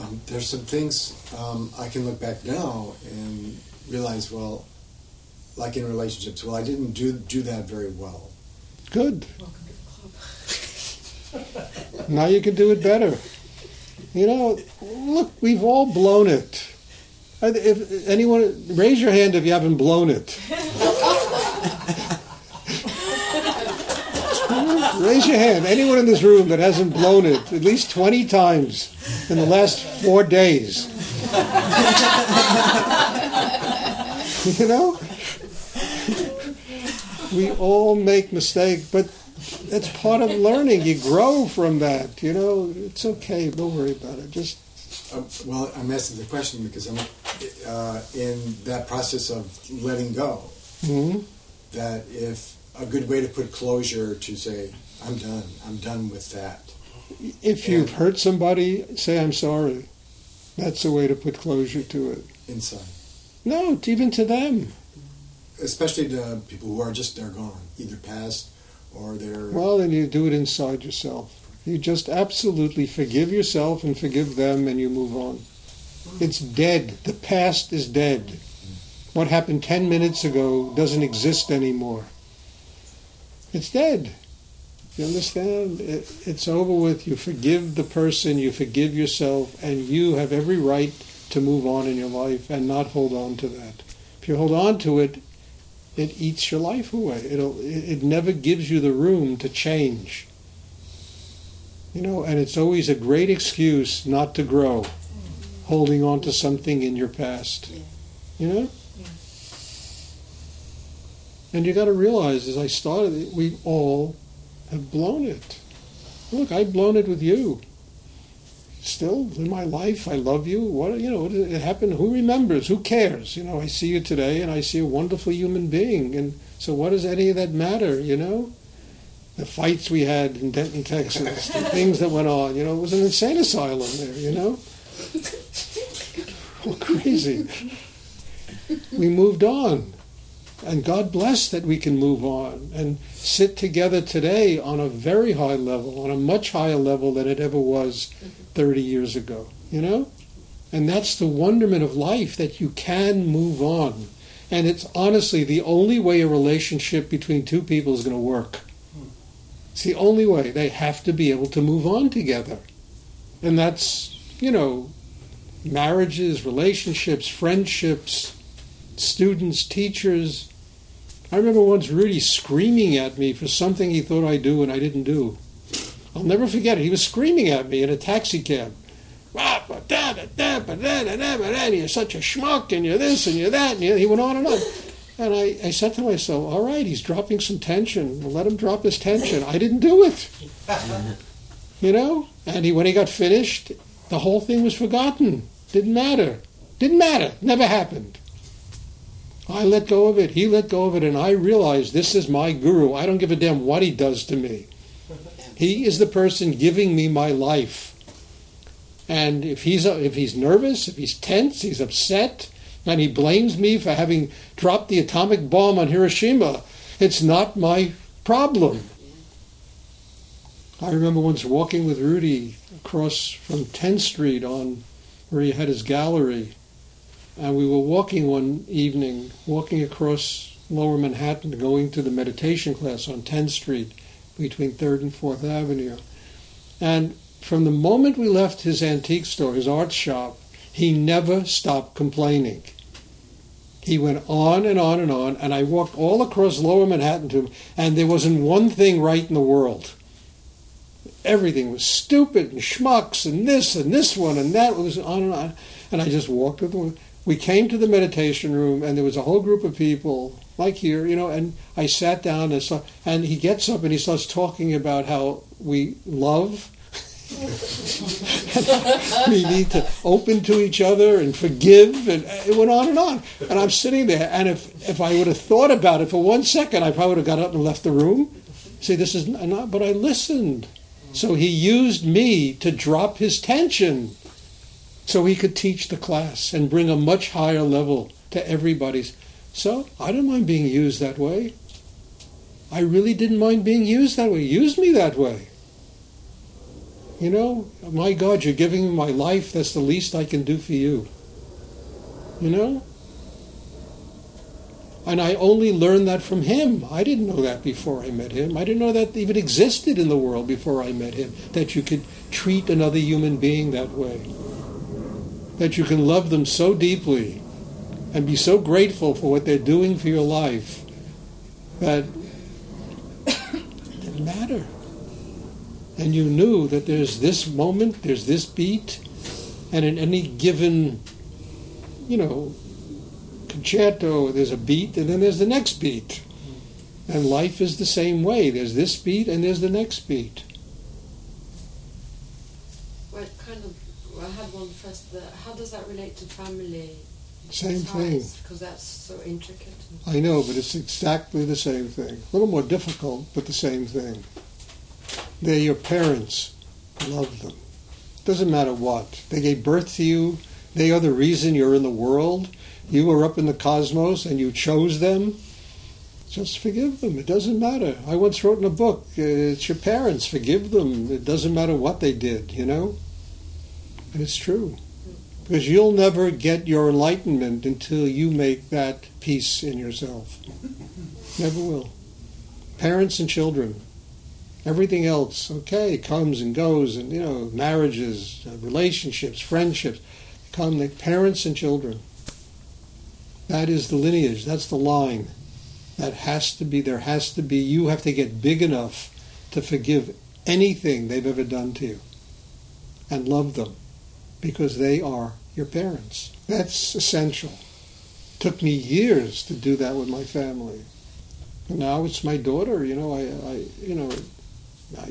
Um, there's some things um, I can look back now and realize, well, like in relationships, well, I didn't do do that very well. Good. now you can do it better. You know, look, we've all blown it. If anyone, raise your hand if you haven't blown it. Raise your hand. Anyone in this room that hasn't blown it at least 20 times in the last four days. you know? we all make mistakes, but that's part of learning. You grow from that. You know, it's okay. Don't worry about it. Just. Uh, well, I'm asking the question because I'm uh, in that process of letting go. Mm-hmm. That if a good way to put closure to say, I'm done. I'm done with that. If you've hurt somebody, say I'm sorry. That's the way to put closure to it. Inside. No, even to them. Especially to people who are just they're gone, either past or they're. Well, then you do it inside yourself. You just absolutely forgive yourself and forgive them, and you move on. It's dead. The past is dead. What happened 10 minutes ago doesn't exist anymore. It's dead. You understand? It, it's over with. You forgive the person, you forgive yourself, and you have every right to move on in your life and not hold on to that. If you hold on to it, it eats your life away. It'll, it never gives you the room to change. You know, and it's always a great excuse not to grow, holding on to something in your past. You know? And you got to realize, as I started, we all have blown it. Look, I've blown it with you. Still in my life, I love you. What you know, it happened. Who remembers? Who cares? You know, I see you today, and I see a wonderful human being. And so, what does any of that matter? You know, the fights we had in Denton, Texas, the things that went on. You know, it was an insane asylum there. You know, all crazy. We moved on. And God bless that we can move on and sit together today on a very high level, on a much higher level than it ever was mm-hmm. 30 years ago, you know? And that's the wonderment of life that you can move on. And it's honestly the only way a relationship between two people is going to work. It's the only way. They have to be able to move on together. And that's, you know, marriages, relationships, friendships, students, teachers, I remember once Rudi screaming at me for something he thought I'd do and I didn't do. I'll never forget it. He was screaming at me in a taxi cab. You're such a schmuck, and you're this, and you're that, and he went on and on. And I, I said to myself, all right, he's dropping some tension. Well, let him drop his tension. I didn't do it. you know? And he, when he got finished, the whole thing was forgotten. Didn't matter. Didn't matter. Never happened. I let go of it. He let go of it, and I realized this is my guru. I don't give a damn what he does to me. He is the person giving me my life. And if he's uh, if he's nervous, if he's tense, he's upset, and he blames me for having dropped the atomic bomb on Hiroshima, it's not my problem. I remember once walking with Rudi across from 10th Street on where he had his gallery and we were walking one evening, walking across lower Manhattan, going to the meditation class on 10th Street between 3rd and 4th Avenue. And from the moment we left his antique store, his art shop, he never stopped complaining. He went on and on and on, and I walked all across lower Manhattan to him, and there wasn't one thing right in the world. Everything was stupid and schmucks and this and this one and that. It was on and on. And I just walked with him we came to the meditation room and there was a whole group of people like here you know and i sat down and saw, and he gets up and he starts talking about how we love. We need to open to each other and forgive and it went on and on. And i'm sitting there and if, if i would have thought about it for one second i probably would have got up and left the room. See this is not but i listened. So he used me to drop his tension so he could teach the class and bring a much higher level to everybody's. So I didn't mind being used that way. I really didn't mind being used that way. Use me that way. You know, my God, you're giving me my life. That's the least I can do for you. You know? And I only learned that from him. I didn't know that before I met him. I didn't know that even existed in the world before I met him. That you could treat another human being that way. That you can love them so deeply and be so grateful for what they're doing for your life that it didn't matter. And you knew that there's this moment, there's this beat, and in any given, you know, concerto, there's a beat, and then there's the next beat. And life is the same way. There's this beat, and there's the next beat. What kind of. I had one first. The, how does that relate to family? Same thing. Because that's so intricate. I know, but it's exactly the same thing. A little more difficult, but the same thing. They're your parents. Love them. Doesn't matter what. They gave birth to you. They are the reason you're in the world. You were up in the cosmos and you chose them. Just forgive them. It doesn't matter. I once wrote in a book, uh, it's your parents. Forgive them. It doesn't matter what they did, you know? And it's true. Because you'll never get your enlightenment until you make that peace in yourself. never will. Parents and children. Everything else, okay, comes and goes, and you know, marriages, uh, relationships, friendships, come the parents and children. That is the lineage. That's the line. That has to be. There has to be. You have to get big enough to forgive anything they've ever done to you, and love them, because they are your parents. That's essential. took me years to do that with my family. And now it's my daughter. You know, I, I you know,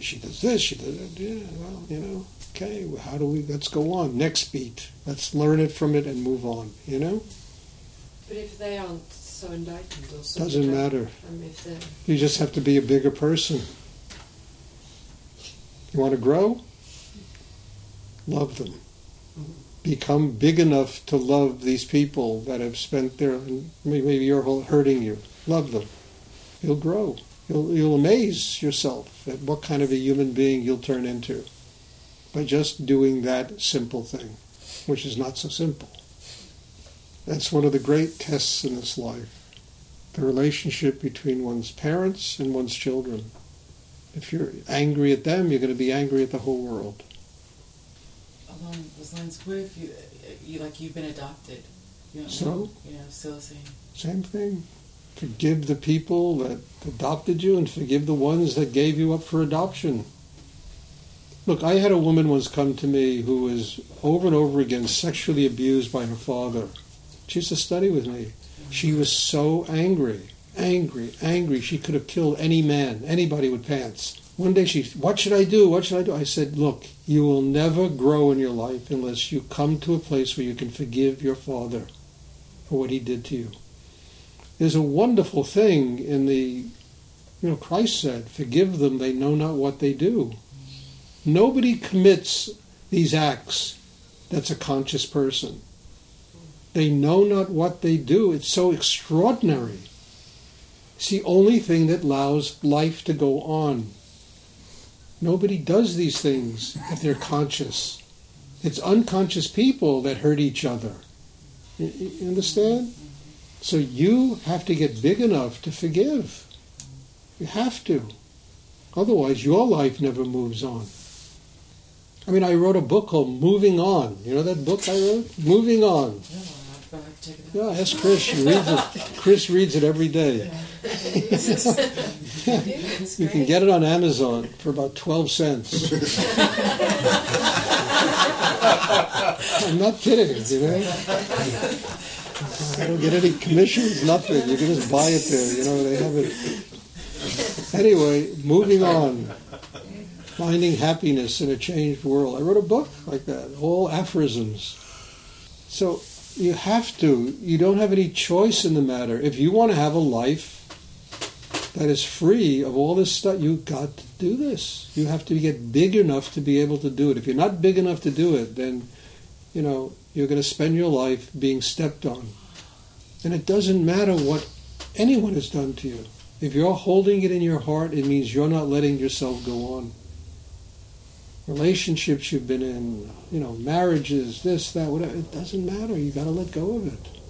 she does this, she does that. Yeah, well, you know, okay. Well, how do we? Let's go on. Next beat. Let's learn it from it and move on. You know. But if they aren't so enlightened or so Doesn't matter. Um, if You just have to be a bigger person. You want to grow? Love them. Become big enough to love these people that have spent their, maybe you're hurting you. Love them. You'll grow. You'll, you'll amaze yourself at what kind of a human being you'll turn into by just doing that simple thing, which is not so simple. That's one of the great tests in this life the relationship between one's parents and one's children. If you're angry at them, you're going to be angry at the whole world. Along those lines, what if you, you like you've been adopted? You know, So? you know, still saying, Same thing. Forgive the people that adopted you and forgive the ones that gave you up for adoption. Look, I had a woman once come to me who was over and over again sexually abused by her father. She used to study with me. She was so angry, angry, angry. She could have killed any man, anybody with pants. One day she, said, what should I do? What should I do? I said, look, you will never grow in your life unless you come to a place where you can forgive your father for what he did to you. There's a wonderful thing in the, you know, Christ said, forgive them, they know not what they do. Nobody commits these acts that's a conscious person. They know not what they do. It's so extraordinary. It's the only thing that allows life to go on. Nobody does these things if they're conscious. It's unconscious people that hurt each other. You, you understand? So you have to get big enough to forgive. You have to. Otherwise, your life never moves on. I mean, I wrote a book called Moving On. You know that book I wrote? Moving On. yeah, I'll have to check it Yeah, ask Chris. Reads. Chris reads it every day. It's You can get it on Amazon for about 12 cents. I'm not kidding, you know? I don't get any commissions, nothing. You can just buy it there, you know, they have it. Anyway, moving on. Finding happiness in a changed world. I wrote a book like that, all aphorisms. So you have to, you don't have any choice in the matter. If you want to have a life that is free of all this stuff, you've got to do this. You have to get big enough to be able to do it. If you're not big enough to do it, then, you know, you're going to spend your life being stepped on. And it doesn't matter what anyone has done to you. If you're holding it in your heart, it means you're not letting yourself go on. relationships you've been in, you know, marriages, this, that, whatever. It doesn't matter. You've got to let go of it.